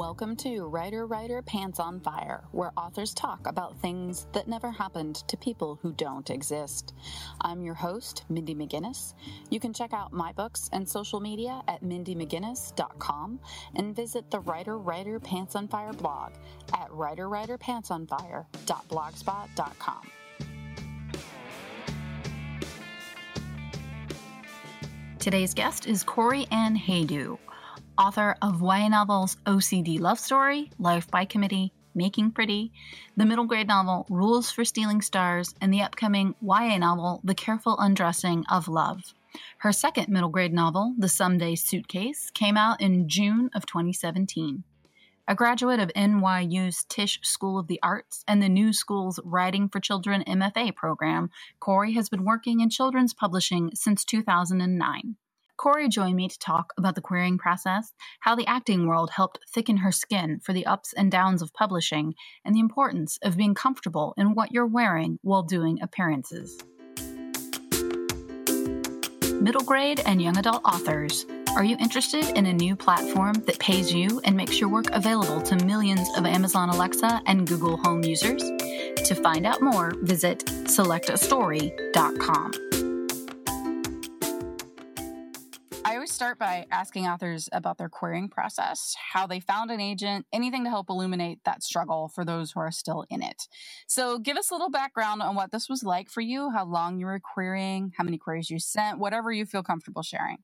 Welcome to Writer Writer Pants on Fire, where authors talk about things that never happened to people who don't exist. I'm your host, Mindy McGinnis. You can check out my books and social media at mindymcginnis.com and visit the Writer Writer Pants on Fire blog at writerwriterpantsonfire.blogspot.com. Today's guest is Corey Ann Haydu author of YA novels OCD Love Story, Life by Committee, Making Pretty, the middle grade novel Rules for Stealing Stars, and the upcoming YA novel The Careful Undressing of Love. Her second middle grade novel, The Someday Suitcase, came out in June of 2017. A graduate of NYU's Tisch School of the Arts and the New School's Writing for Children MFA program, Corey has been working in children's publishing since 2009. Corey joined me to talk about the querying process, how the acting world helped thicken her skin for the ups and downs of publishing, and the importance of being comfortable in what you're wearing while doing appearances. Middle grade and young adult authors. Are you interested in a new platform that pays you and makes your work available to millions of Amazon Alexa and Google Home users? To find out more, visit selectastory.com. start by asking authors about their querying process, how they found an agent, anything to help illuminate that struggle for those who are still in it. So, give us a little background on what this was like for you, how long you were querying, how many queries you sent, whatever you feel comfortable sharing.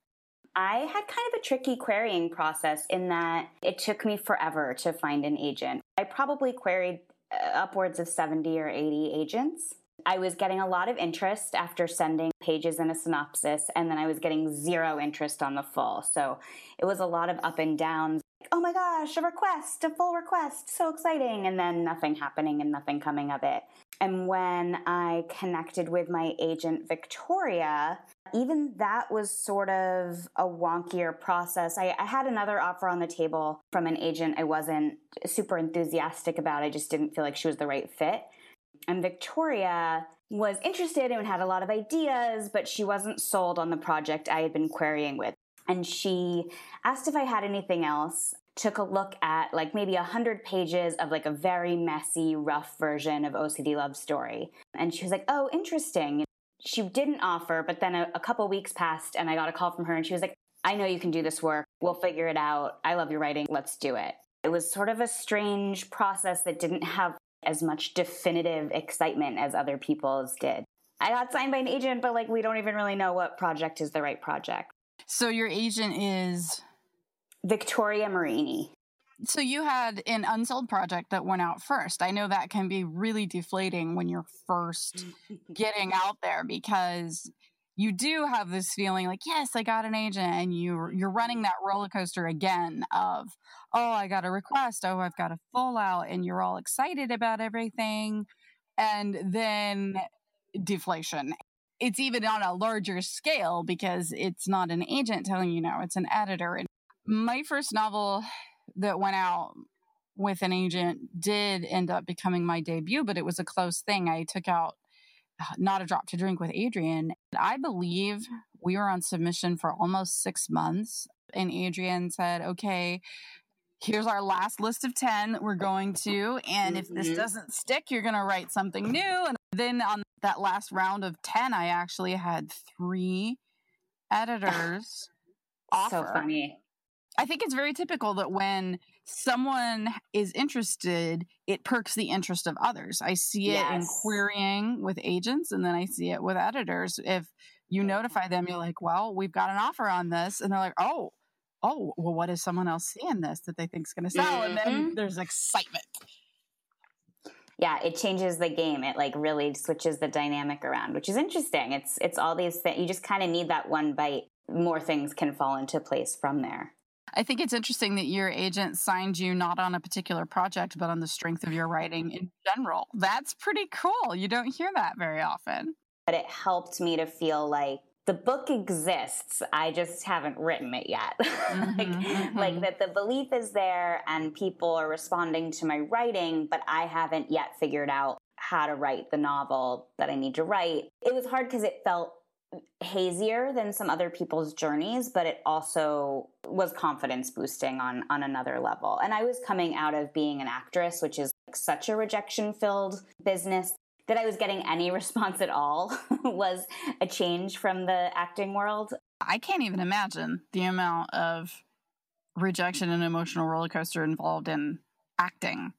I had kind of a tricky querying process in that it took me forever to find an agent. I probably queried uh, upwards of 70 or 80 agents. I was getting a lot of interest after sending pages and a synopsis, and then I was getting zero interest on the full. So it was a lot of up and downs. Like, oh my gosh, a request, a full request, so exciting. And then nothing happening and nothing coming of it. And when I connected with my agent, Victoria, even that was sort of a wonkier process. I, I, had another offer on the table from an agent I wasn't super enthusiastic about. I just didn't feel like she was the right fit. And Victoria was interested and had a lot of ideas, but she wasn't sold on the project I had been querying with. And she asked if I had anything else, took a look at like maybe a hundred pages of like a very messy, rough version of OCD Love Story. And she was like, oh, interesting. She didn't offer, but then a, a couple weeks passed and I got a call from her and she was like, I know you can do this work. We'll figure it out. I love your writing. Let's do it. It was sort of a strange process that didn't have as much definitive excitement as other people's did. I got signed by an agent, but like we don't even really know what project is the right project. So your agent is Victoria Marini. So you had an unsold project that went out first. I know that can be really deflating when you're first getting out there because you do have this feeling like yes i got an agent and you you're running that roller coaster again of oh i got a request. Oh i've got a full out and you're all excited about everything and then deflation. It's even on a larger scale because it's not an agent telling you no it's an editor. And my first novel that went out with an agent did end up becoming my debut but it was a close thing. I took out not a drop to drink with Adrian. I believe we were on submission for almost six months. And Adrian said, okay, here's our last list of 10 we're going to. And if this mm-hmm. doesn't stick, you're going to write something new. And then on that last round of 10, I actually had three editors. so funny. I think it's very typical that when someone is interested, it perks the interest of others. I see it yes. in querying with agents and then I see it with editors. If you notify them, you're like, well, we've got an offer on this. And they're like, oh, oh, well, what is someone else seeing this that they think is going to sell? Mm-hmm. And then mm-hmm. there's excitement. Yeah, it changes the game. It like really switches the dynamic around, which is interesting. It's it's all these things. You just kind of need that one bite. More things can fall into place from there. I think it's interesting that your agent signed you not on a particular project, but on the strength of your writing in general. That's pretty cool. You don't hear that very often. But it helped me to feel like the book exists. I just haven't written it yet. Mm-hmm, like, mm-hmm. like that the belief is there and people are responding to my writing, but I haven't yet figured out how to write the novel that I need to write. It was hard because it felt hazier than some other people's journeys but it also was confidence boosting on on another level. And i was coming out of being an actress which is like such a rejection filled business that i was getting any response at all was a change from the acting world. I can't even imagine the amount of rejection and emotional roller coaster involved in acting.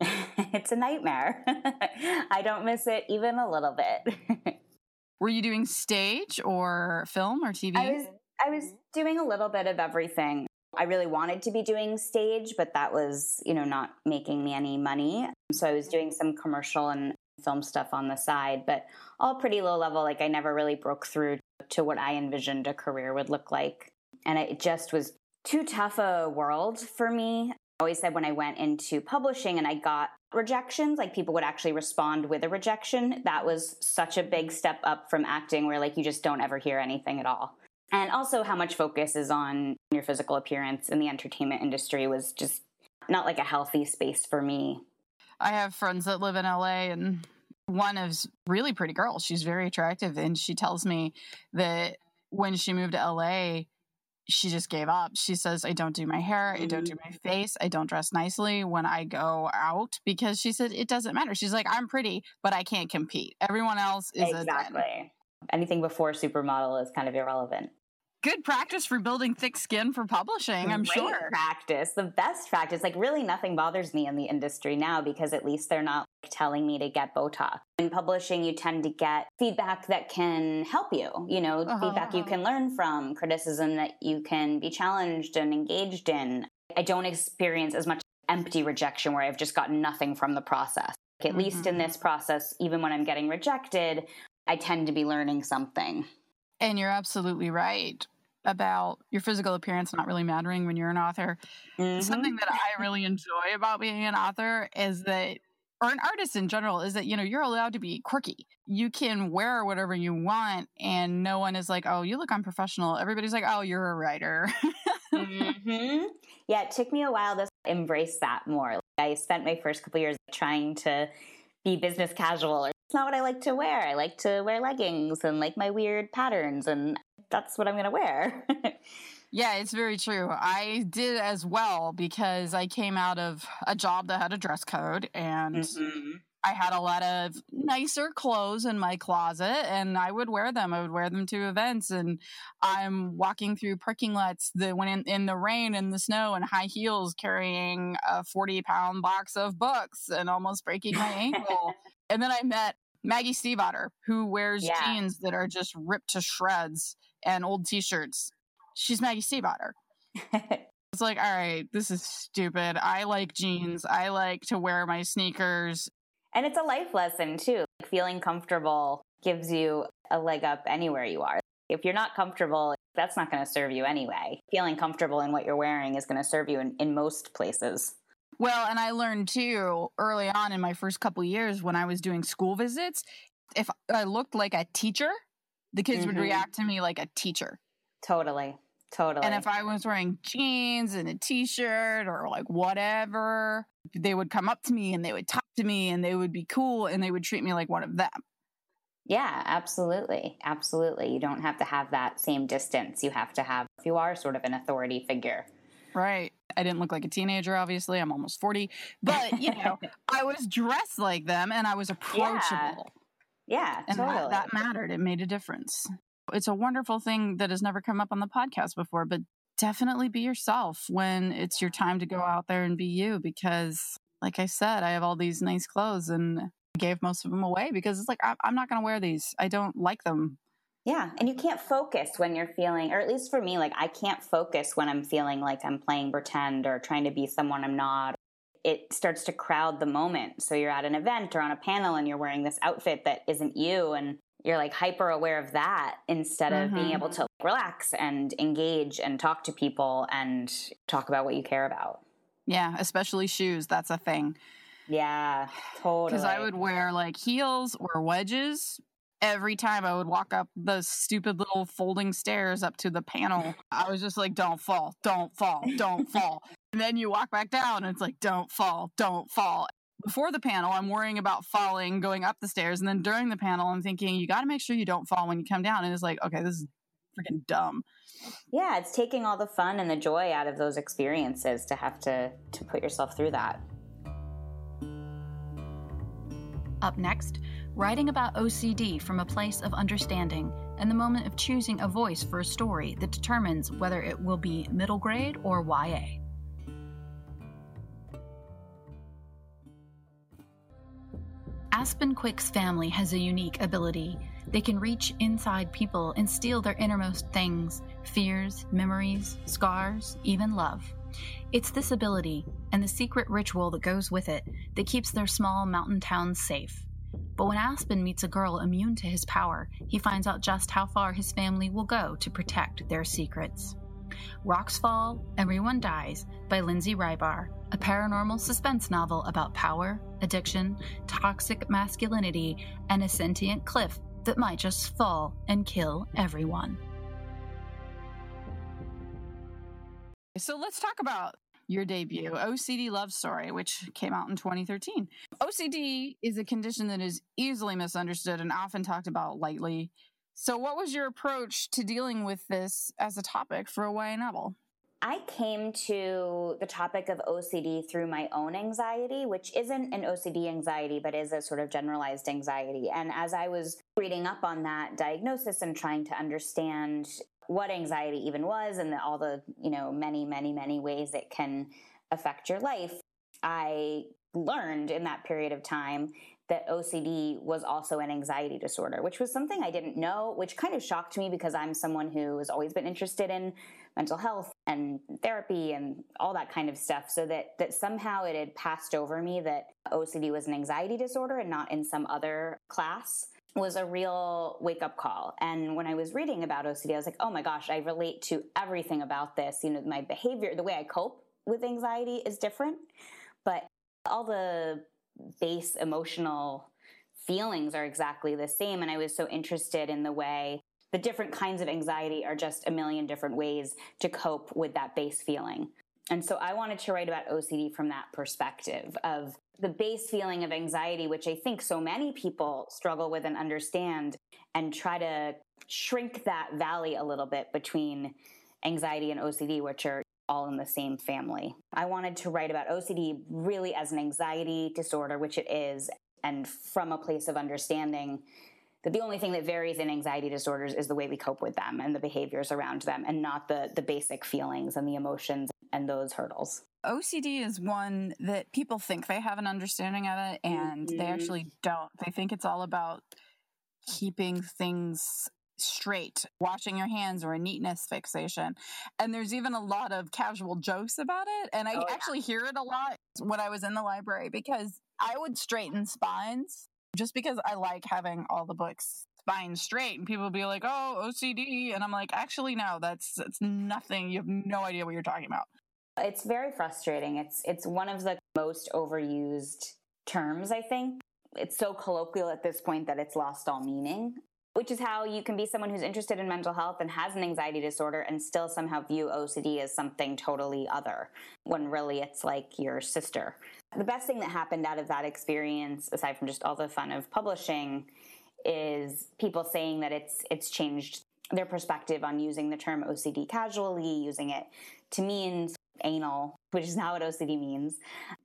It's a nightmare. I don't miss it even a little bit Were you doing stage or film or TV? I was I was mm-hmm. doing a little bit of everything. I really wanted to be doing stage, but that was, you know, not making me any money. So I was mm-hmm. doing some commercial and film stuff on the side, but all pretty low level. Like I never really broke through to what I envisioned a career would look like. And it just was too tough a world for me. Always said when I went into publishing and I got rejections, like people would actually respond with a rejection, that was such a big step up from acting where like you just don't ever hear anything at all. And also how much focus is on your physical appearance in the entertainment industry was just not like a healthy space for me. I have friends that live in LA and one is really pretty girl. She's very attractive and she tells me that when she moved to LA, she just gave up. She says, I don't do my hair, I don't do my mm. face, I don't dress nicely when I go out because she said it doesn't matter. She's like, I'm pretty, but I can't compete. Everyone else is exactly. Anything before supermodel is kind of irrelevant good practice for building thick skin for publishing, I'm Great sure. Practice, the best practice. Like, really, nothing bothers me in the industry now because at least they're not telling me to get Botox. In publishing, you tend to get feedback that can help you, you know, uh-huh. feedback you can learn from, criticism that you can be challenged and engaged in. I don't experience as much empty rejection where I've just gotten nothing from the process. At mm-hmm. least in this process, even when I'm getting rejected, I tend to be learning something. And you're absolutely right about your physical appearance not really mattering when you're an author. Mm-hmm. Something that I really enjoy about being an author is that or an artist in general is that you know you're allowed to be quirky. You can wear whatever you want and no one is like, "Oh, you look unprofessional." Everybody's like, "Oh, you're a writer." mm-hmm. Yeah, it took me a while to embrace that more. I spent my first couple years trying to be business casual or it's not what I like to wear. I like to wear leggings and like my weird patterns, and that's what I'm going to wear. yeah, it's very true. I did as well because I came out of a job that had a dress code and. Mm-hmm. I had a lot of nicer clothes in my closet and I would wear them. I would wear them to events and I'm walking through parking lots that when in, in the rain and the snow and high heels carrying a 40 pound box of books and almost breaking my ankle. And then I met Maggie Stiefvater, who wears yeah. jeans that are just ripped to shreds and old t-shirts. She's Maggie Stiefvater. it's like, all right, this is stupid. I like jeans. I like to wear my sneakers. And it's a life lesson too. Like Feeling comfortable gives you a leg up anywhere you are. If you're not comfortable, that's not going to serve you anyway. Feeling comfortable in what you're wearing is going to serve you in, in most places. Well, and I learned too early on in my first couple years when I was doing school visits, if I looked like a teacher, the kids mm-hmm. would react to me like a teacher. Totally. Totally. And if I was wearing jeans and a t-shirt or like whatever, they would come up to me and they would talk to me and they would be cool and they would treat me like one of them. Yeah, absolutely. Absolutely. You don't have to have that same distance. You have to have if you are sort of an authority figure. Right. I didn't look like a teenager, obviously. I'm almost 40. But, you know, I was dressed like them and I was approachable. Yeah, yeah and totally. that, that mattered. It made a difference. It's a wonderful thing that has never come up on the podcast before, but definitely be yourself when it's your time to go out there and be you because, like I said, I have all these nice clothes and gave most of them away because it's like, I'm not going to wear these. I don't like them. Yeah. And you can't focus when you're feeling, or at least for me, like I can't focus when I'm feeling like I'm playing pretend or trying to be someone I'm not. It starts to crowd the moment. So you're at an event or on a panel and you're wearing this outfit that isn't you. And you're like hyper aware of that instead of mm-hmm. being able to relax and engage and talk to people and talk about what you care about. Yeah. Especially shoes. That's a thing. Yeah, totally. Because I would wear like heels or wedges every time I would walk up the stupid little folding stairs up to the panel, I was just like, don't fall, don't fall, don't fall. and then you walk back down and it's like, don't fall, don't fall. before the panel, I'm worrying about falling, going up the stairs, and then during the panel, I'm thinking you got to make sure you don't fall when you come down. And it's like, okay, this is freaking dumb. Yeah, it's taking all the fun and the joy out of those experiences to have to to put yourself through that. Up next, writing about OCD from a place of understanding and the moment of choosing a voice for a story that determines whether it will be middle grade or YA. Aspen Quick's family has a unique ability. They can reach inside people and steal their innermost things fears, memories, scars, even love. It's this ability and the secret ritual that goes with it that keeps their small mountain town safe. But when Aspen meets a girl immune to his power, he finds out just how far his family will go to protect their secrets. Rocks Fall, Everyone Dies by Lindsay Ribar, a paranormal suspense novel about power, addiction, toxic masculinity, and a sentient cliff that might just fall and kill everyone. So let's talk about your debut, OCD Love Story, which came out in 2013. OCD is a condition that is easily misunderstood and often talked about lightly. So, what was your approach to dealing with this as a topic for a YA novel? I came to the topic of OCD through my own anxiety, which isn't an OCD anxiety, but is a sort of generalized anxiety. And as I was reading up on that diagnosis and trying to understand what anxiety even was and all the you know many many many ways it can affect your life i learned in that period of time that OCD was also an anxiety disorder, which was something I didn't know, which kind of shocked me because I'm someone who has always been interested in mental health and therapy and all that kind of stuff. So that that somehow it had passed over me that OCD was an anxiety disorder and not in some other class was a real wake up call. And when I was reading about OCD, I was like, oh my gosh, I relate to everything about this. You know, my behavior, the way I cope with anxiety is different, but all the base emotional feelings are exactly the same. And I was so interested in the way the different kinds of anxiety are just a million different ways to cope with that base feeling. And so I wanted to write about OCD from that perspective of the base feeling of anxiety, which I think so many people struggle with and understand, and try to shrink that valley a little bit between anxiety and OCD, which are all in the same family. I wanted to write about OCD really as an anxiety disorder, which it is, and from a place of understanding that the only thing that varies in anxiety disorders is the way we cope with them and the behaviors around them and not the the basic feelings and the emotions and those hurdles. OCD is one that people think they have an understanding of it and mm-hmm. they actually don't. They think it's all about keeping things straight, washing your hands or a neatness fixation. And there's even a lot of casual jokes about it. And I oh, yeah. actually hear it a lot when I was in the library because I would straighten spines just because I like having all the books spine straight and people be like, "Oh, OCD." And I'm like, "Actually no, that's that's nothing. You have no idea what you're talking about." It's very frustrating. It's it's one of the most overused terms, I think. It's so colloquial at this point that it's lost all meaning which is how you can be someone who's interested in mental health and has an anxiety disorder and still somehow view OCD as something totally other when really it's like your sister. The best thing that happened out of that experience aside from just all the fun of publishing is people saying that it's it's changed their perspective on using the term OCD casually, using it to mean anal, which is not what OCD means,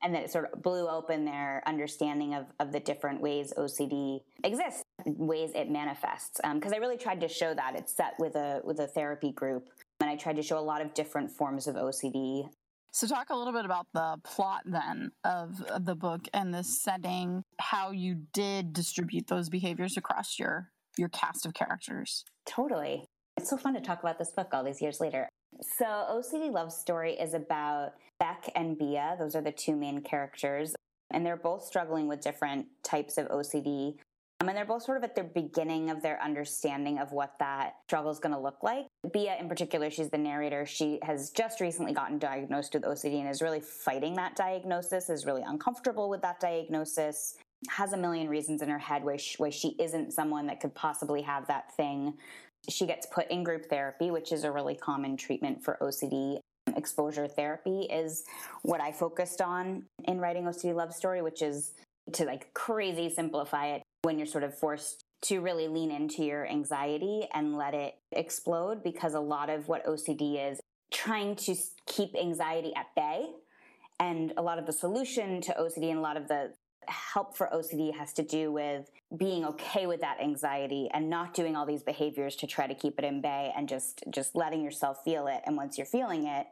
and that it sort of blew open their understanding of, of the different ways OCD exists, ways it manifests. Because um, I really tried to show that it's set with a with a therapy group, and I tried to show a lot of different forms of OCD. So, talk a little bit about the plot then of, of the book and the setting, how you did distribute those behaviors across your your cast of characters. Totally. It's so fun to talk about this book all these years later. So, OCD Love Story is about Beck and Bea. Those are the two main characters. And they're both struggling with different types of OCD. Um, and they're both sort of at the beginning of their understanding of what that struggle is going to look like. Bea, in particular, she's the narrator. She has just recently gotten diagnosed with OCD and is really fighting that diagnosis, is really uncomfortable with that diagnosis, has a million reasons in her head why she, why she isn't someone that could possibly have that thing she gets put in group therapy, which is a really common treatment for OCD. exposure therapy is what I focused on in writing OCD Love Story, which is to like crazy simplify it when you're sort of forced to really lean into your anxiety and let it explode because a lot of what OCD is trying to keep anxiety at bay. And a lot of the solution to OCD and a lot of the help for OCD has to do with being okay with that anxiety and not doing all these behaviors to try to keep it in bay and just just letting yourself feel it and once you're feeling it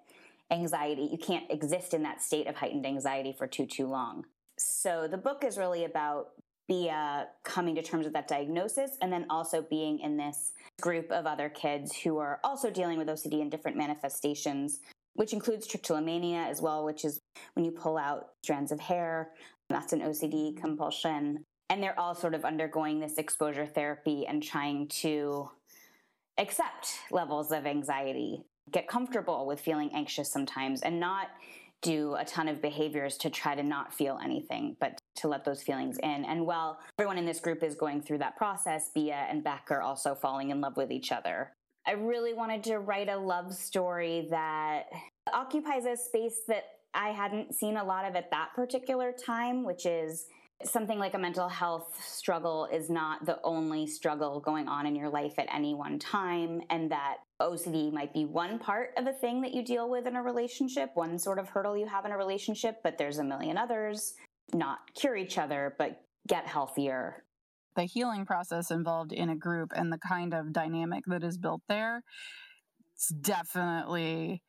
anxiety you can't exist in that state of heightened anxiety for too too long so the book is really about Bea uh, coming to terms with that diagnosis and then also being in this group of other kids who are also dealing with OCD in different manifestations which includes trichotillomania as well, which is when you pull out strands of hair. That's an OCD compulsion. And they're all sort of undergoing this exposure therapy and trying to accept levels of anxiety, get comfortable with feeling anxious sometimes, and not do a ton of behaviors to try to not feel anything, but to let those feelings in. And while everyone in this group is going through that process, Bea and Beck are also falling in love with each other. I really wanted to write a love story that occupies a space that I hadn't seen a lot of at that particular time, which is something like a mental health struggle is not the only struggle going on in your life at any one time, and that OCD might be one part of a thing that you deal with in a relationship, one sort of hurdle you have in a relationship, but there's a million others. Not cure each other, but get healthier. The healing process involved in a group and the kind of dynamic that is built there, it's definitely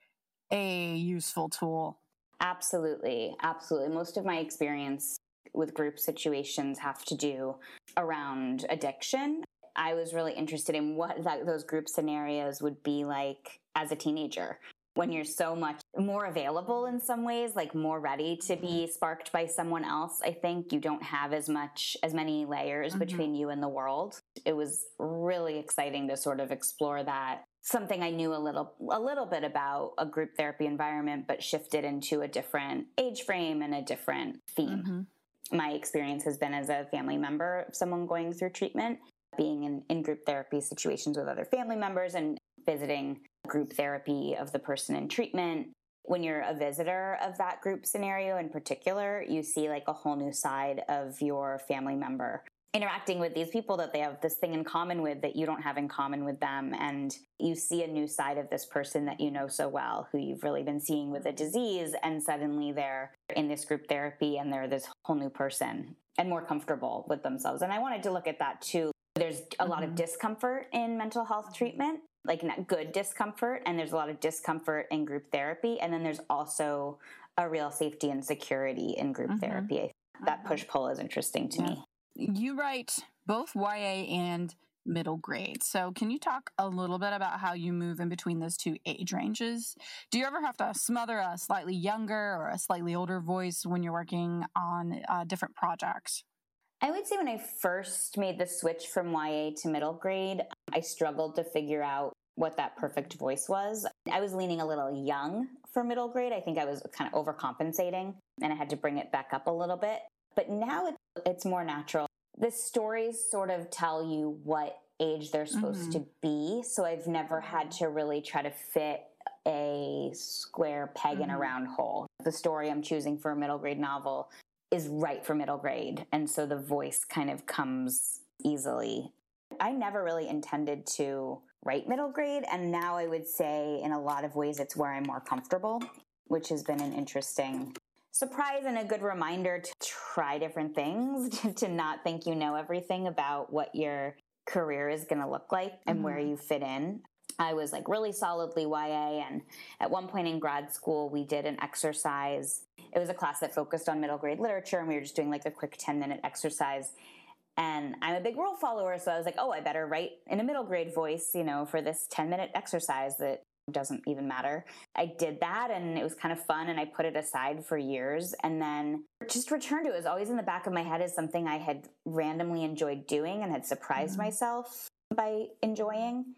a useful tool Absolutely. Absolutely. Most of my experience with group situations have to do around addiction. I was really interested in what that, those group scenarios would be like as a teenager when you're so much more available in some ways like more ready to be sparked by someone else i think you don't have as much as many layers mm-hmm. between you and the world it was really exciting to sort of explore that something I knew a little a little bit about a group therapy environment, but shifted into a different age frame and a different theme. Mm-hmm. My experience has been as a family member of someone going through treatment, being in, in group therapy situations with other family members and visiting group therapy of the person in treatment. When you're a visitor of that group scenario in particular, you see like a whole new side of your family member interacting with these people that they have this thing in common with that you don't have in common with them and you see a new side of this person that you know so well who you've really been seeing with a disease and suddenly they're in this group therapy and they're this whole new person and more comfortable with themselves and i wanted to look at that too there's a mm-hmm. lot of mm-hmm. discomfort in mental health treatment like not good discomfort and there's a lot of discomfort in group therapy and then there's also a real safety and security in group mm-hmm. therapy that push pull is interesting to yeah. me you write both YA and middle grade. So, can you talk a little bit about how you move in between those two age ranges? Do you ever have to smother a slightly younger or a slightly older voice when you're working on uh, different projects? I would say when I first made the switch from YA to middle grade, I struggled to figure out what that perfect voice was. I was leaning a little young for middle grade. I think I was kind of overcompensating and I had to bring it back up a little bit. But now it's more natural. The stories sort of tell you what age they're supposed mm-hmm. to be. So I've never had to really try to fit a square peg mm-hmm. in a mm-hmm. round hole. The story I'm choosing for a middle grade novel is right for middle grade. And so the voice kind of comes easily. I never really intended to write middle grade. And now I would say, in a lot of ways, it's where I'm more comfortable, which has been an interesting surprise and a good reminder to try different things, to not think you know everything about what your career is going to look like and mm-hmm. where you fit in. I was like really solidly YA. And at one point in grad school, we did an exercise. It was a class that focused on middle grade literature, and we were just doing like a quick 10 minute exercise. And I'm a big rule follower, so I was like, oh, I better write in a middle grade voice, you know, for this 10 minute exercise that doesn't even matter. I did that and it was kind of fun and I put it aside for years and then just returned to it. It was always in the back of my head as something I had randomly enjoyed doing and had surprised mm-hmm. myself by enjoying.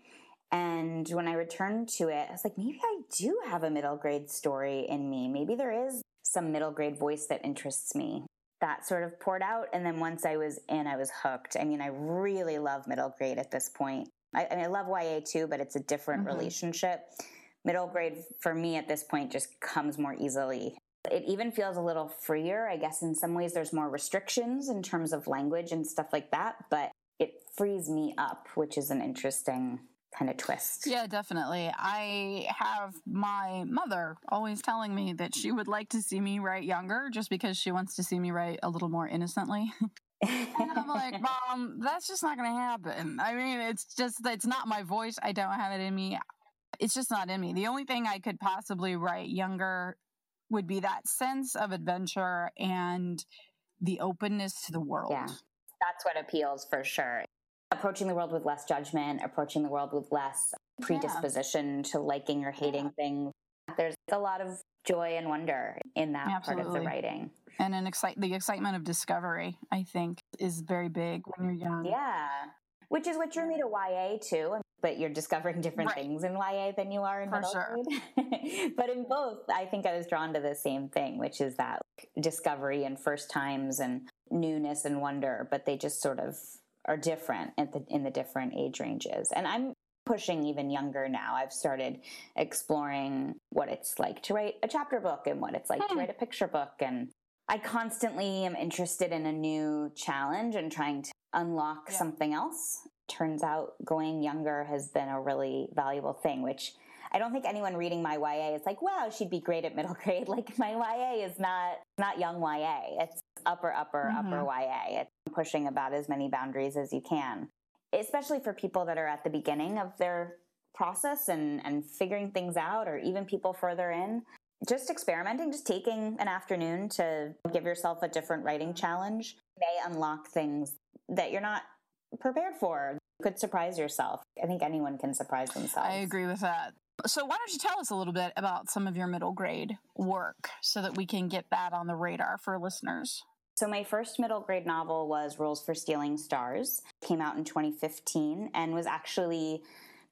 And when I returned to it, I was like, maybe I do have a middle grade story in me. Maybe there is some middle grade voice that interests me. That sort of poured out. And then once I was in, I was hooked. I mean, I really love middle grade at this point. I, I mean, I love YA too, but it's a different mm-hmm. relationship. middle grade for me at this point just comes more easily. It even feels a little freer. I guess in some ways there's more restrictions in terms of language and stuff like that, but it frees me up, which is an interesting kind of twist. Yeah, definitely. I have my mother always telling me that she would like to see me write younger just because she wants to see me write a little more innocently. and I'm like, Mom, that's just not going to happen. I mean, it's just, it's not my voice. I don't have it in me. It's just not in me. The only thing I could possibly write younger would be that sense of adventure and the openness to the world. Yeah. That's what appeals for sure approaching the world with less judgment, approaching the world with less predisposition yeah. to liking or hating yeah. things. There's a lot of joy and wonder in that Absolutely. part of the writing. And an excite the excitement of discovery, I think, is very big when you're young. Yeah. Which is what drew me to YA too. But you're discovering different right. things in YA than you are in For middle sure. grade. but in both, I think I was drawn to the same thing, which is that discovery and first times and newness and wonder. But they just sort of are different the, in the different age ranges. And I'm pushing even younger now. I've started exploring what it's like to write a chapter book and what it's like hmm. to write a picture book. And I constantly am interested in a new challenge and trying to unlock yeah. something else. Turns out going younger has been a really valuable thing, which I don't think anyone reading my YA is like, wow, she'd be great at middle grade. Like my YA is not not young YA. It's upper, upper, mm-hmm. upper YA. It's pushing about as many boundaries as you can, especially for people that are at the beginning of their process and, and figuring things out, or even people further in. Just experimenting, just taking an afternoon to give yourself a different writing challenge may unlock things that you're not prepared for. You could surprise yourself. I think anyone can surprise themselves. I agree with that. So, why don't you tell us a little bit about some of your middle grade work so that we can get that on the radar for listeners? So, my first middle grade novel was Rules for Stealing Stars. came out in 2015 and was actually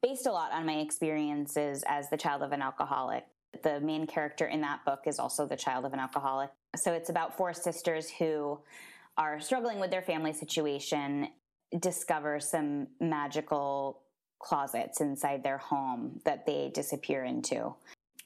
based a lot on my experiences as the child of an alcoholic. The main character in that book is also the child of an alcoholic. So, it's about four sisters who are struggling with their family situation, discover some magical closets inside their home that they disappear into.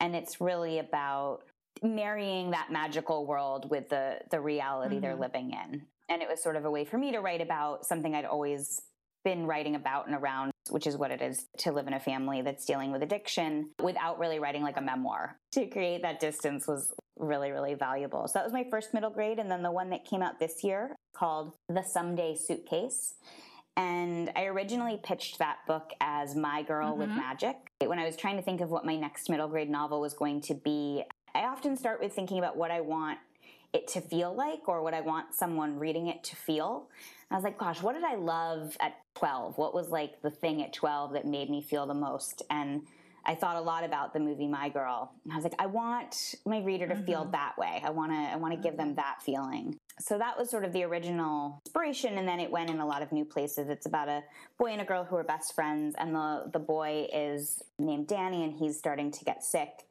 And it's really about marrying that magical world with the the reality mm-hmm. they're living in and it was sort of a way for me to write about something i'd always been writing about and around which is what it is to live in a family that's dealing with addiction without really writing like a memoir to create that distance was really really valuable so that was my first middle grade and then the one that came out this year called the someday suitcase and I originally pitched that book as My Girl mm-hmm. with Magic. When I was trying to think of what my next middle grade novel was going to be, I often start with thinking about what I want it to feel like or what I want someone reading it to feel. I was like, gosh, what did I love at 12? What was like the thing at 12 that made me feel the most? And I thought a lot about the movie My Girl. I was like, I want my reader to mm-hmm. feel that way. I want to I want to give them that feeling. So that was sort of the original inspiration and then it went in a lot of new places. It's about a boy and a girl who are best friends and the the boy is named Danny and he's starting to get sick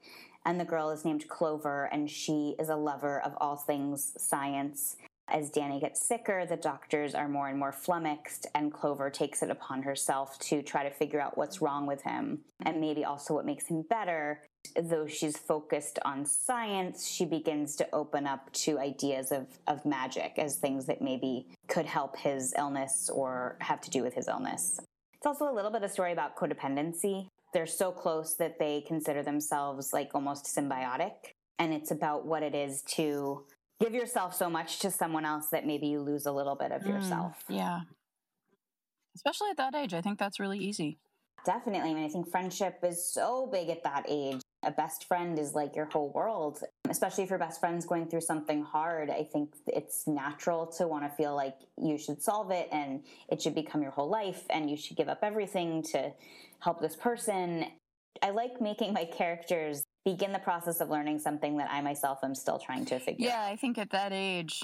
and the girl is named Clover, and she is a lover of all things science. As Danny gets sicker, the doctors are more and more flummoxed, and Clover takes it upon herself to try to figure out what's wrong with him and maybe also what makes him better. Though she's focused on science, she begins to open up to ideas of, of magic as things that maybe could help his illness or have to do with his illness. It's also a little bit of a story about codependency they're so close that they consider themselves like almost symbiotic. And it's about what it is to give yourself so much to someone else that maybe you lose a little bit of mm, yourself. Yeah. Especially at that age. I think that's really easy. Definitely. I mean, I think friendship is so big at that age a best friend is like your whole world. Especially if your best friend's going through something hard i think it's natural to want to feel like you should solve it and it should become your whole life and you should give up everything to help this person. I like making my characters begin the process of learning something that i myself am still trying to figure yeah i think at that age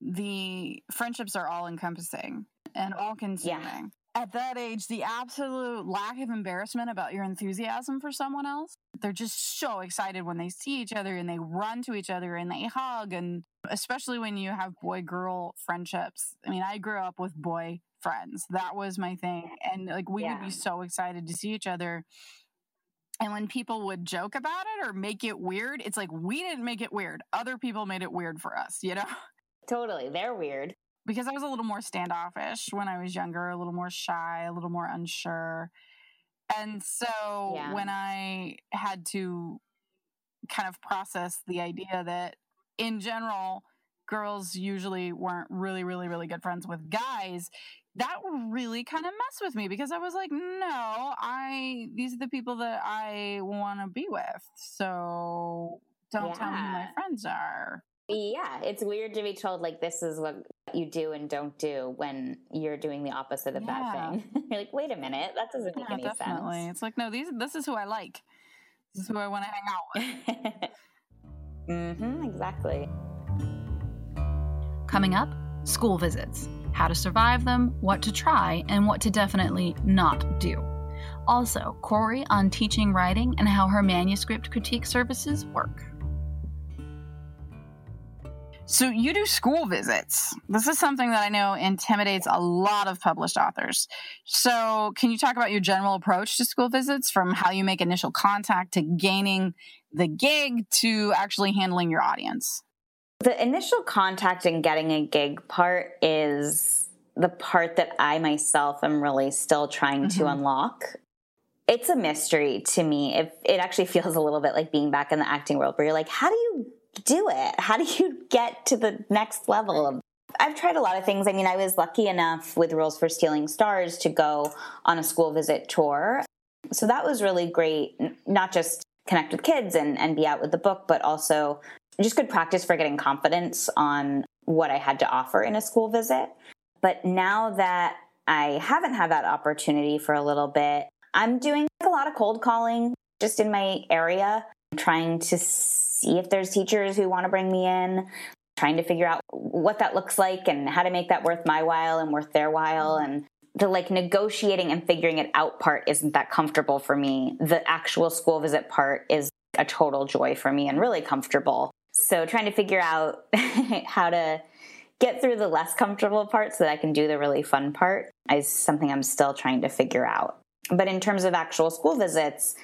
the friendships are all encompassing and all consuming. yeah at that age, the absolute lack of embarrassment about your enthusiasm for someone else. They're just so excited when they see each other and they run to each other and they hug. And especially when you have boy girl friendships. I mean, I grew up with boy friends. That was my thing. And like we yeah. would be so excited to see each other. And when people would joke about it or make it weird, it's like we didn't make it weird. Other people made it weird for us, you know? Totally. They're weird. Because I was a little more standoffish when I was younger, a little more shy, a little more unsure. And so yeah. when I had to kind of process the idea that in general, girls usually weren't really, really, really good friends with guys, that really kind of messed with me because I was like, no, I these are the people that I want to be with. So don't yeah. tell me who my friends are. Yeah, it's weird to be told like this is what you do and don't do when you're doing the opposite of yeah. that thing. you're like, wait a minute, that doesn't make yeah, any definitely. sense. It's like, no, these this is who I like. This is who I want to hang out with. mm-hmm, exactly. Coming up, school visits. How to survive them, what to try, and what to definitely not do. Also, Corey on teaching writing and how her manuscript critique services work. So you do school visits. This is something that I know intimidates a lot of published authors. So can you talk about your general approach to school visits from how you make initial contact to gaining the gig to actually handling your audience? The initial contact and getting a gig part is the part that I myself am really still trying mm-hmm. to unlock. It's a mystery to me. It, it actually feels a little bit like being back in the acting world where you're like, how do you do it? How do you get to the next level I've tried a lot of things. I mean, I was lucky enough with Rules for Stealing Stars to go on a school visit tour. So that was really great, not just connect with kids and, and be out with the book, but also just good practice for getting confidence on what I had to offer in a school visit. But now that I haven't had that opportunity for a little bit, I'm doing a lot of cold calling just in my area, trying to see if there's teachers who want to bring me in, trying to figure out what that looks like and how to make that worth my while and worth their while mm-hmm. and the like negotiating and figuring it out part isn't that comfortable for me. The actual school visit part is a total joy for me and really comfortable. So trying to figure out how to get through the less comfortable part so that I can do the really fun part is something I'm still trying to figure out. But in terms of actual school visits,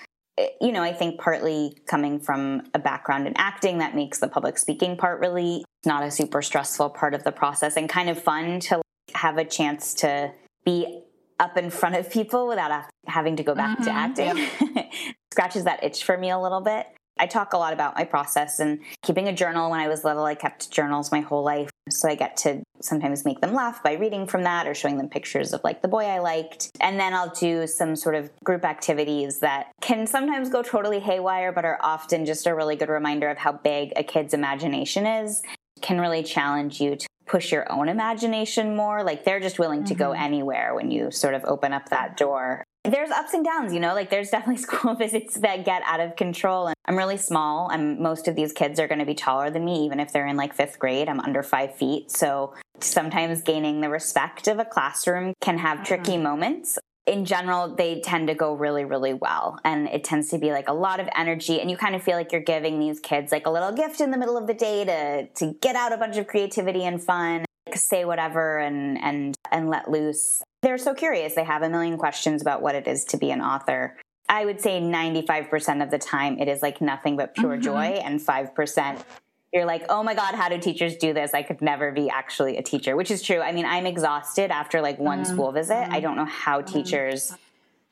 you know, I think partly coming from a background in acting that makes the public speaking part really not a super stressful part of the process and kind of fun to have a chance to be up in front of people without having to go back mm-hmm, to acting. Yep. Scratches that itch for me a little bit. I talk a lot about my process and keeping a journal. When I was little, I kept journals my whole life. So I get to sometimes make them laugh by reading from that or showing them pictures of like the boy I liked. And then I'll do some sort of group activities that can sometimes go totally haywire, but are often just a really good reminder of how big a kid's imagination is. Can really challenge you to push your own imagination more. Like they're just willing mm-hmm. to go mm-hmm. anywhere when you sort of open up that door there's ups and downs, you know, like there's definitely school visits that get out of control. And I'm really small. and most of these kids are going to be taller than me, even if they're in like fifth grade. I'm under five feet. So sometimes gaining the respect of a classroom can have tricky mm-hmm. moments. In general, they tend to go really, really well. And it tends to be like a lot of energy. And you kind of feel like you're giving these kids like a little gift in the middle of the day to, to get out a bunch of creativity and fun say whatever and and and let loose they're so curious. They have a million questions about what it is to be an author. I would say 95% of the time it is like nothing but pure mm-hmm. joy, and 5% you're like, oh my God, how do teachers do this? I could never be actually a teacher, which is true. I mean, I'm exhausted after like one mm-hmm. school visit. I don't know how mm-hmm. teachers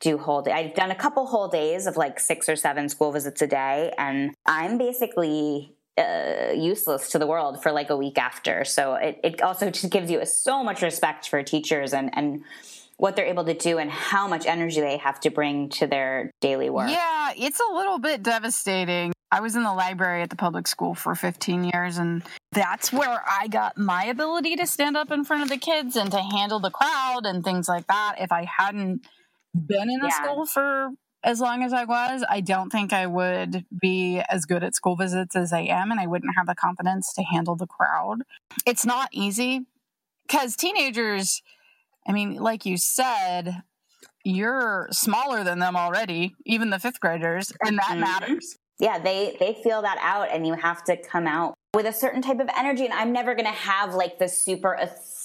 do whole day. I've done a couple whole days of like six or seven school visits a day, and I'm basically uh, useless to the world for like a week after. So it, it also just gives you so much respect for teachers and, and what they're able to do and how much energy they have to bring to their daily work. Yeah, it's a little bit devastating. I was in the library at the public school for 15 years, and that's where I got my ability to stand up in front of the kids and to handle the crowd and things like that. If I hadn't been in the yeah. school for as long as I was, I don't think I would be as good at school visits as I am, and I wouldn't have the confidence to handle the crowd. It's not easy because teenagers, I mean, like you said, you're smaller than them already, even the fifth graders, and that mm-hmm. matters. Yeah, they they feel that out, and you have to come out with a certain type of energy. And I'm never going to have like the super authority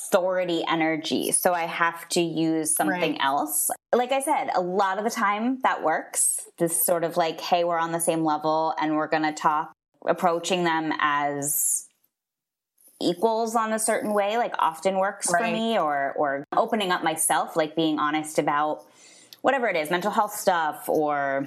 energy. So I have to use something right. else. Like I said, a lot of the time that works. This sort of like, hey, we're on the same level and we're going to talk, approaching them as equals on a certain way like often works right. for me or or opening up myself like being honest about whatever it is mental health stuff or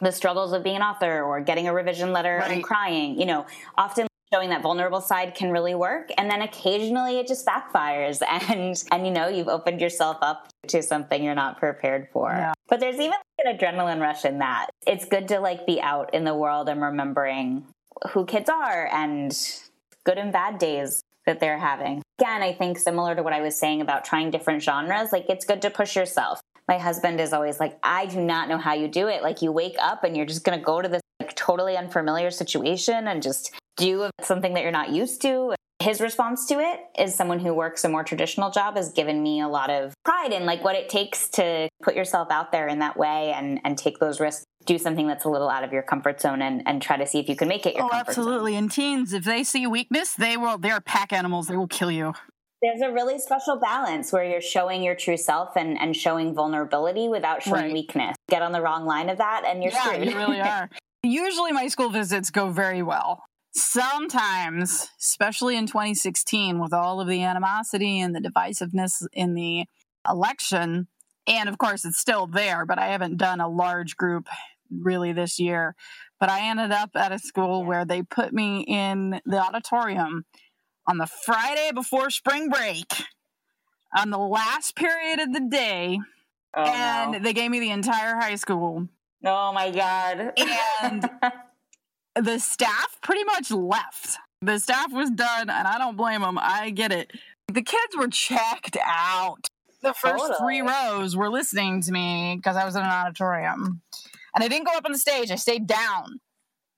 the struggles of being an author or getting a revision letter right. and crying you know often showing that vulnerable side can really work. And then occasionally it just backfires. And and you know you've opened yourself up to something you're not prepared for. Yeah. but there's even like an adrenaline rush in that. It's good to like be out in the world and remembering who kids are and good and bad days that they're having. Again i think similar to what i was saying about trying different genres like it's good to push yourself. My husband is always like i do not know how you do it. Like you wake up and you're just going to go to this like totally unfamiliar situation and just do something that you're not used to. His response to it is someone who works a more traditional job has given me a lot of pride in like what it takes to put yourself out there in that way and and take those risks do something that's a little out of your comfort zone and, and try to see if you can make it your oh, absolutely. Zone. And teens, if they see weakness, they will they're pack animals, they will kill you. There's a really special balance where you're showing your true self and, and showing vulnerability without showing right. weakness. Get on the wrong line of that and you're yeah, screwed. You really are. Usually my school visits go very well sometimes, especially in 2016, with all of the animosity and the divisiveness in the election, and of course it's still there, but I haven't done a large group really this year. But I ended up at a school where they put me in the auditorium on the Friday before spring break on the last period of the day. Oh, and no. they gave me the entire high school. Oh my God. And the staff pretty much left. The staff was done, and I don't blame them. I get it. The kids were checked out. The first totally. three rows were listening to me because I was in an auditorium. And I didn't go up on the stage, I stayed down.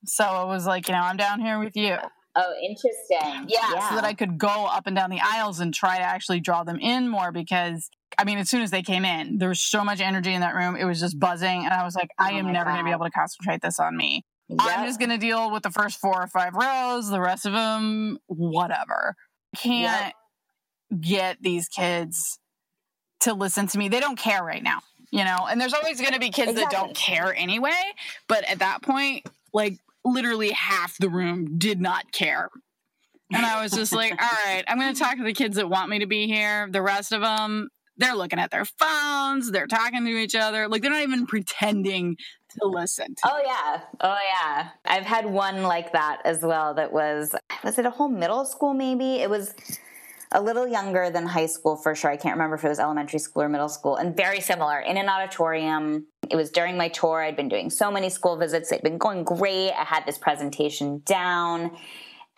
So it was like, you know, I'm down here with you. Oh, interesting. Yeah, yeah, so that I could go up and down the aisles and try to actually draw them in more because I mean, as soon as they came in, there was so much energy in that room. It was just buzzing. And I was like, I oh am never going to be able to concentrate this on me. Yep. I'm just going to deal with the first four or five rows, the rest of them, whatever. Can't yep. get these kids to listen to me. They don't care right now, you know? And there's always going to be kids exactly. that don't care anyway. But at that point, like literally half the room did not care. And I was just like, all right, I'm going to talk to the kids that want me to be here. The rest of them, they're looking at their phones, they're talking to each other. Like they're not even pretending to listen to. Oh yeah. Oh yeah. I've had one like that as well that was was it a whole middle school maybe? It was a little younger than high school for sure. I can't remember if it was elementary school or middle school and very similar in an auditorium. It was during my tour. I'd been doing so many school visits. it'd been going great. I had this presentation down.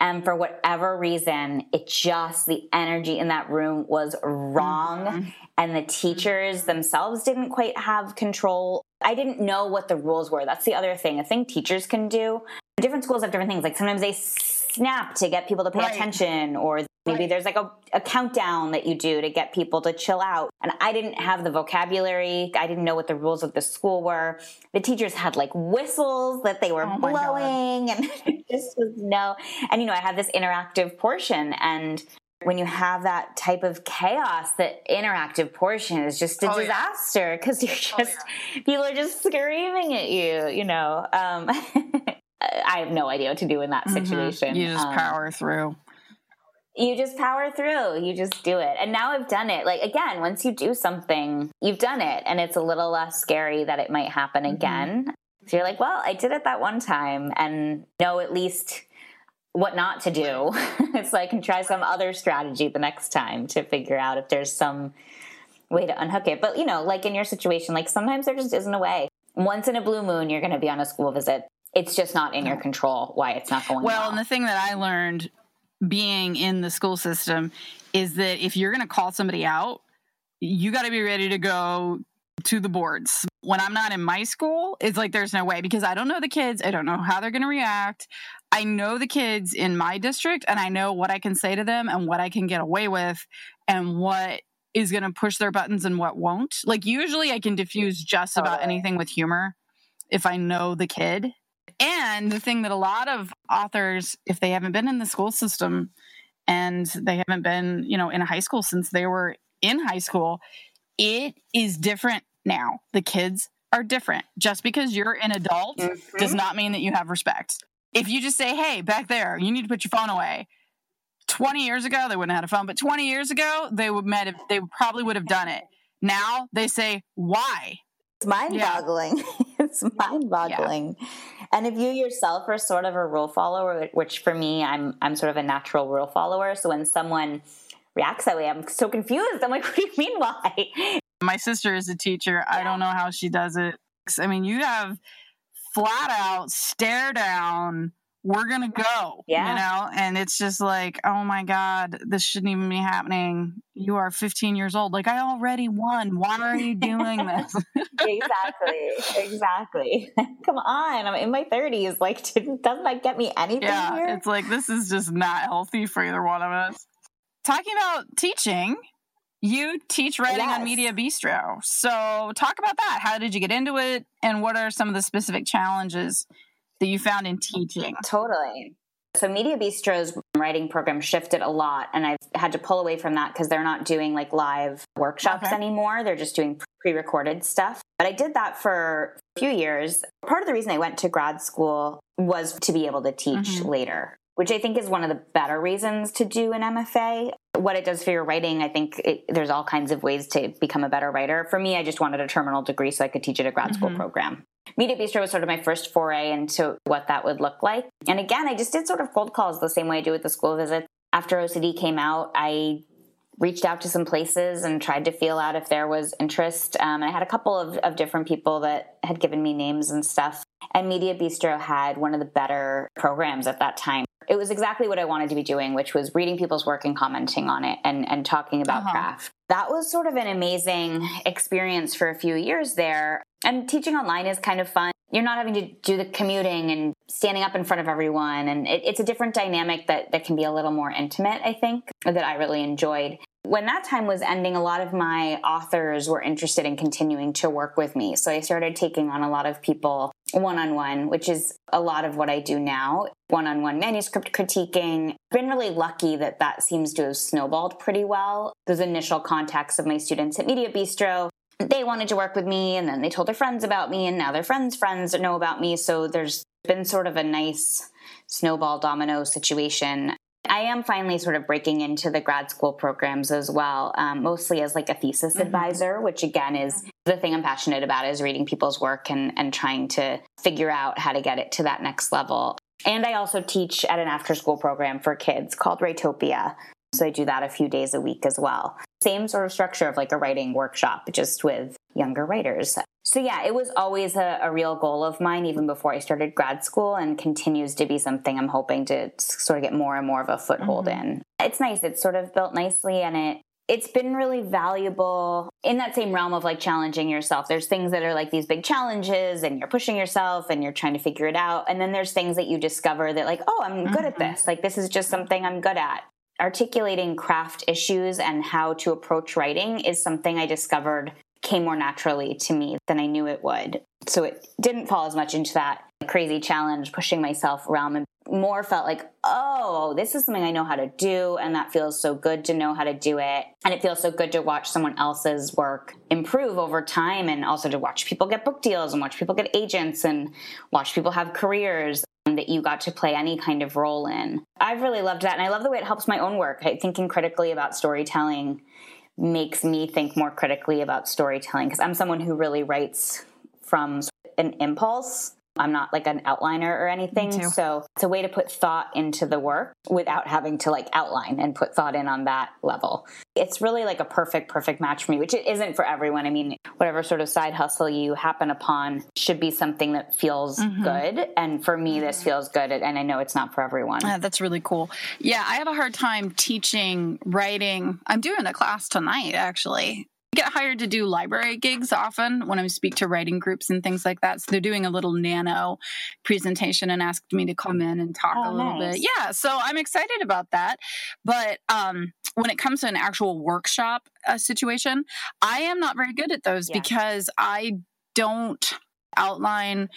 And for whatever reason, it just, the energy in that room was wrong. Mm-hmm. And the teachers mm-hmm. themselves didn't quite have control I didn't know what the rules were. That's the other thing. A thing teachers can do. Different schools have different things. Like sometimes they snap to get people to pay right. attention, or maybe right. there's like a, a, countdown that you do to get people to chill out. And I didn't have the vocabulary. I didn't know what the rules of the school were. The teachers had like whistles that they were oh blowing, and just was no. And you know, I had this interactive portion, and when you have that type of chaos, the interactive portion is just a oh, disaster because you're oh, just oh, yeah. people are just screaming at you. You know, um, I have no idea what to do in that mm-hmm. situation. Mm-hmm. You just um, power through. You just power through. You just do it. And now I've done it. Like again, once you do something, you've done it, and it's a little less scary that it might happen mm-hmm. again. So you're like, well, I did it that one time, and know at least what not to do. it's like and try some other strategy the next time to figure out if there's some way to unhook it. But you know, like in your situation, like sometimes there just isn't a way. Once in a blue moon, you're going to be on a school visit. It's just not in your control why it's not going well. Well, and the thing that I learned being in the school system is that if you're going to call somebody out, you got to be ready to go to the boards. When I'm not in my school, it's like there's no way because I don't know the kids. I don't know how they're going to react. I know the kids in my district and I know what I can say to them and what I can get away with and what is going to push their buttons and what won't. Like usually I can diffuse just about anything with humor if I know the kid. And the thing that a lot of authors if they haven't been in the school system and they haven't been, you know, in high school since they were in high school. It is different now. The kids are different. Just because you're an adult mm-hmm. does not mean that you have respect. If you just say, hey, back there, you need to put your phone away. 20 years ago, they wouldn't have had a phone, but 20 years ago, they would met have, they probably would have done it. Now they say, why? It's mind boggling. Yeah. it's mind boggling. Yeah. And if you yourself are sort of a rule follower, which for me, I'm I'm sort of a natural rule follower. So when someone reacts that way, I'm so confused. I'm like, what do you mean why? My sister is a teacher. Yeah. I don't know how she does it. I mean, you have flat out stare down we're gonna go yeah. you know? And it's just like oh my god this shouldn't even be happening. You are 15 years old. Like i already won. Why are you doing this? Exactly. Exactly. Come on. I'm in my 30s like doesn't that get me anything yeah. here? it's like this is just not healthy for either one of us. Talking about teaching you teach writing yes. on Media Bistro. So, talk about that. How did you get into it? And what are some of the specific challenges that you found in teaching? Totally. So Media Bistro's writing program shifted a lot and I've had to pull away from that because they're not doing like live workshops okay. anymore. They're just doing pre-recorded stuff. But I did that for a few years. Part of the reason I went to grad school was to be able to teach mm-hmm. later, which I think is one of the better reasons to do an MFA. What it does for your writing, I think it, there's all kinds of ways to become a better writer. For me, I just wanted a terminal degree so I could teach at a grad mm-hmm. school program. Media Bistro was sort of my first foray into what that would look like. And again, I just did sort of cold calls the same way I do with the school visits. After OCD came out, I reached out to some places and tried to feel out if there was interest. Um, I had a couple of, of different people that had given me names and stuff. And Media Bistro had one of the better programs at that time. It was exactly what I wanted to be doing, which was reading people's work and commenting on it and, and talking about uh-huh. craft. That was sort of an amazing experience for a few years there. And teaching online is kind of fun. You're not having to do the commuting and standing up in front of everyone. And it, it's a different dynamic that, that can be a little more intimate, I think, that I really enjoyed. When that time was ending, a lot of my authors were interested in continuing to work with me. So I started taking on a lot of people one on one, which is a lot of what I do now one on one manuscript critiquing. Been really lucky that that seems to have snowballed pretty well. Those initial contacts of my students at Media Bistro they wanted to work with me and then they told their friends about me and now their friends friends know about me so there's been sort of a nice snowball domino situation i am finally sort of breaking into the grad school programs as well um, mostly as like a thesis mm-hmm. advisor which again is the thing i'm passionate about is reading people's work and, and trying to figure out how to get it to that next level and i also teach at an after school program for kids called Writopia. so I do that a few days a week as well. Same sort of structure of like a writing workshop, just with younger writers. So yeah, it was always a, a, real goal of mine even before I started grad school and continues to be something I'm hoping to sort of get more and more of a foothold mm-hmm. in. It's nice. It's sort of built nicely and it it's been really valuable in that same realm of like challenging yourself. There's things that are like these big challenges and you're pushing yourself and you're trying to figure it out. And then there's things that you discover that like, oh, I'm good mm-hmm. at this. Like this is just something I'm good at articulating craft issues and how to approach writing is something I discovered came more naturally to me than I knew it would. So it didn't fall as much into that crazy challenge, pushing myself around, and more felt like, oh, this is something I know how to do. And that feels so good to know how to do it. And it feels so good to watch someone else's work improve over time and also to watch people get book deals and watch people get agents and watch people have careers that you got to play any kind of role in. I've really loved that. And I love the way it helps my own work. Thinking critically about storytelling makes me think more critically about storytelling because I'm someone who really writes from an impulse I'm not like an outliner or anything. So it's a way to put thought into the work without having to like outline and put thought in on that level. It's really like a perfect, perfect match for me, which it isn't for everyone. I mean, whatever sort of side hustle you happen upon should be something that feels mm-hmm. good. And for me, this mm-hmm. feels good. And I know it's not for everyone. Yeah, that's really cool. Yeah, I have a hard time teaching writing. I'm doing a class tonight, actually get hired to do library gigs often when I speak to writing groups and things like that. So they're doing a little nano presentation and asked me to come in and talk oh, a little nice. bit. Yeah, so I'm excited about that. But um, when it comes to an actual workshop uh, situation, I am not very good at those yeah. because I don't outline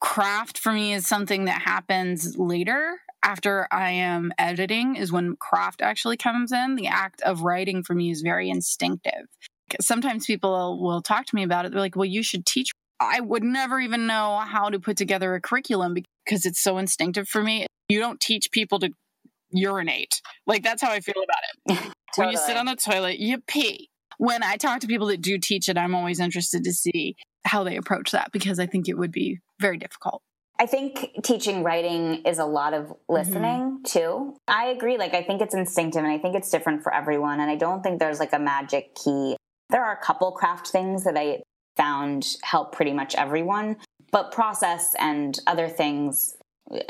craft for me is something that happens later after I am editing is when craft actually comes in. The act of writing for me is very instinctive. Sometimes people will talk to me about it. They're like, well, you should teach. I would never even know how to put together a curriculum because it's so instinctive for me. You don't teach people to urinate. Like, that's how I feel about it. totally. When you sit on the toilet, you pee. When I talk to people that do teach it, I'm always interested to see how they approach that because I think it would be very difficult. I think teaching writing is a lot of listening mm-hmm. too. I agree. Like, I think it's instinctive and I think it's different for everyone. And I don't think there's like a magic key. There are a couple craft things that I found help pretty much everyone, but process and other things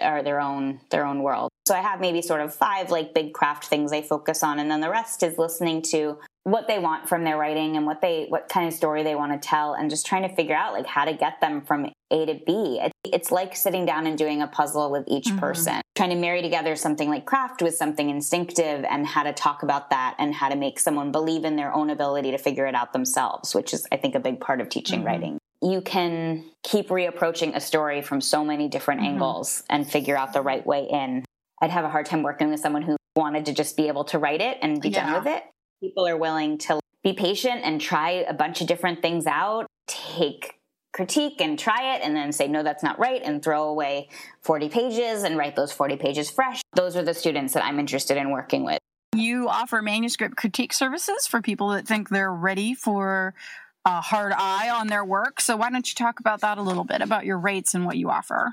are their own their own world. So I have maybe sort of five like big craft things I focus on and then the rest is listening to what they want from their writing and what they what kind of story they want to tell and just trying to figure out like how to get them from A to B. It's like sitting down and doing a puzzle with each mm-hmm. person, trying to marry together something like craft with something instinctive and how to talk about that and how to make someone believe in their own ability to figure it out themselves, which is I think a big part of teaching mm-hmm. writing. You can keep reapproaching a story from so many different mm-hmm. angles and figure out the right way in. I'd have a hard time working with someone who wanted to just be able to write it and be yeah. done with it. People are willing to be patient and try a bunch of different things out, take critique and try it and then say no that's not right and throw away 40 pages and write those 40 pages fresh. Those are the students that i'm interested in working with. You offer manuscript critique services for people that think they're ready for a hard eye on their work. So why don't you talk about that a little bit about your rates and what you offer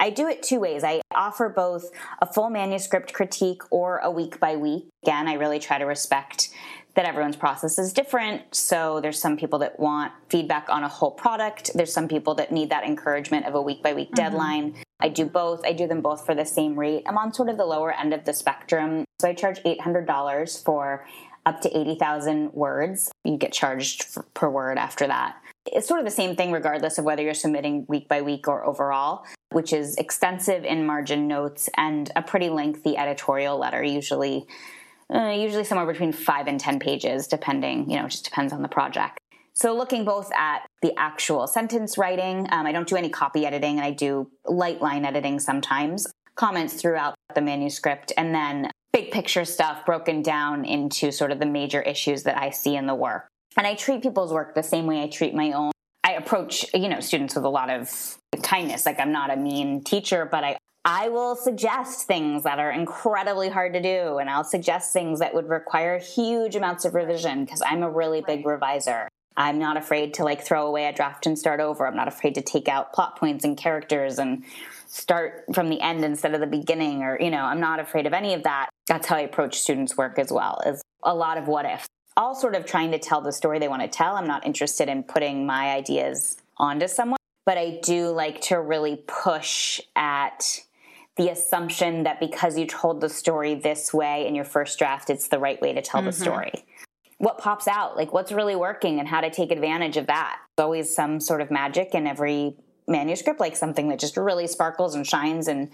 I do it two ways. I offer both a full manuscript critique or a week by week. Again, I really try to respect that everyone's process is different. So there's some people that want feedback on a whole product. There's some people that need that encouragement of a week by week mm-hmm. deadline. I do both. I do them both for the same rate. I'm on sort of the lower end of the spectrum. So I charge $800 for up to 80,000 words. You get charged for, per word after that. It's sort of the same thing regardless of whether you're submitting week by week or overall, which is extensive in margin notes and a pretty lengthy editorial letter, usually uh, usually somewhere between 5 and 10 pages depending, you know, just depends on the project. So, looking both at the actual sentence writing, um, I don't do any copy editing and I do light line editing sometimes, comments throughout the manuscript, and then big picture stuff broken down into sort of the major issues that I see in the work. And I treat people's work the same way I treat my own. I approach, you know, students with a lot of kindness. Like I'm not a mean teacher, but I I will suggest things that are incredibly hard to do and I'll suggest things that would require huge amounts of revision because I'm a really big reviser. I'm not afraid to like throw away a draft and start over. I'm not afraid to take out plot points and characters and start from the end instead of the beginning or you know, I'm not afraid of any of that. That's how I approach students' work as well. Is a lot of what ifs all sort of trying to tell the story they want to tell. I'm not interested in putting my ideas onto someone, but I do like to really push at the assumption that because you told the story this way in your first draft, it's the right way to tell mm-hmm. the story. What pops out, like what's really working and how to take advantage of that. There's always some sort of magic in every manuscript, like something that just really sparkles and shines and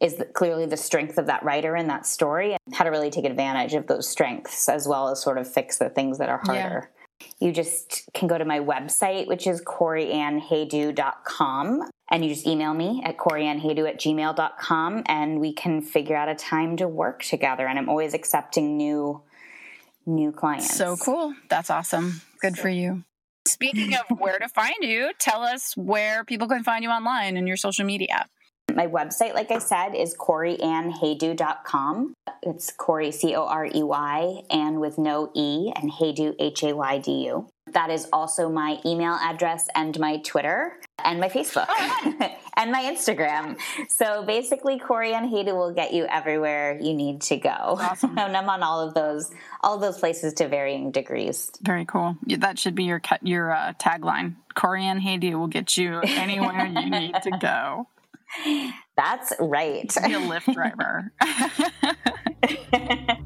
is clearly the strength of that writer in that story and how to really take advantage of those strengths as well as sort of fix the things that are harder. Yeah. You just can go to my website, which is coreyannhaydu.com, and you just email me at coreyannhaydu at gmail.com, and we can figure out a time to work together. And I'm always accepting new new clients. So cool. That's awesome. Good for you. Speaking of where to find you, tell us where people can find you online and your social media. My website, like I said, is coreyannhaydu.com. It's Corey, C O R E Y, and with no E, and Haydu, H A Y D U. That is also my email address and my Twitter and my Facebook oh, and my Instagram. So basically, Corey Ann Haydu will get you everywhere you need to go. Awesome. and I'm on all of those, all of those places to varying degrees. Very cool. That should be your your uh, tagline. Corey Ann Haydu will get you anywhere you need to go. That's right. Be a Lyft driver.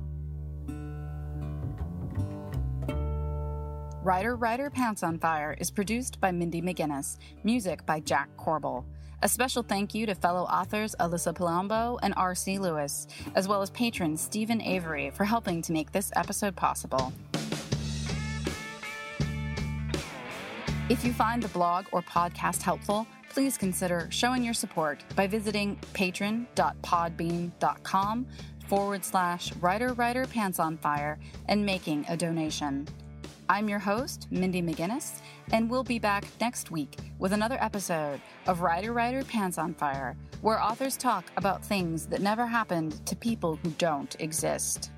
Writer Writer Pants on Fire is produced by Mindy McGinnis, music by Jack Corbel. A special thank you to fellow authors Alyssa Palombo and R.C. Lewis, as well as patron Stephen Avery for helping to make this episode possible. If you find the blog or podcast helpful, please consider showing your support by visiting patron.podbean.com forward slash writer writer pants on fire and making a donation. I'm your host, Mindy McGinnis, and we'll be back next week with another episode of Writer Writer Pants on Fire, where authors talk about things that never happened to people who don't exist.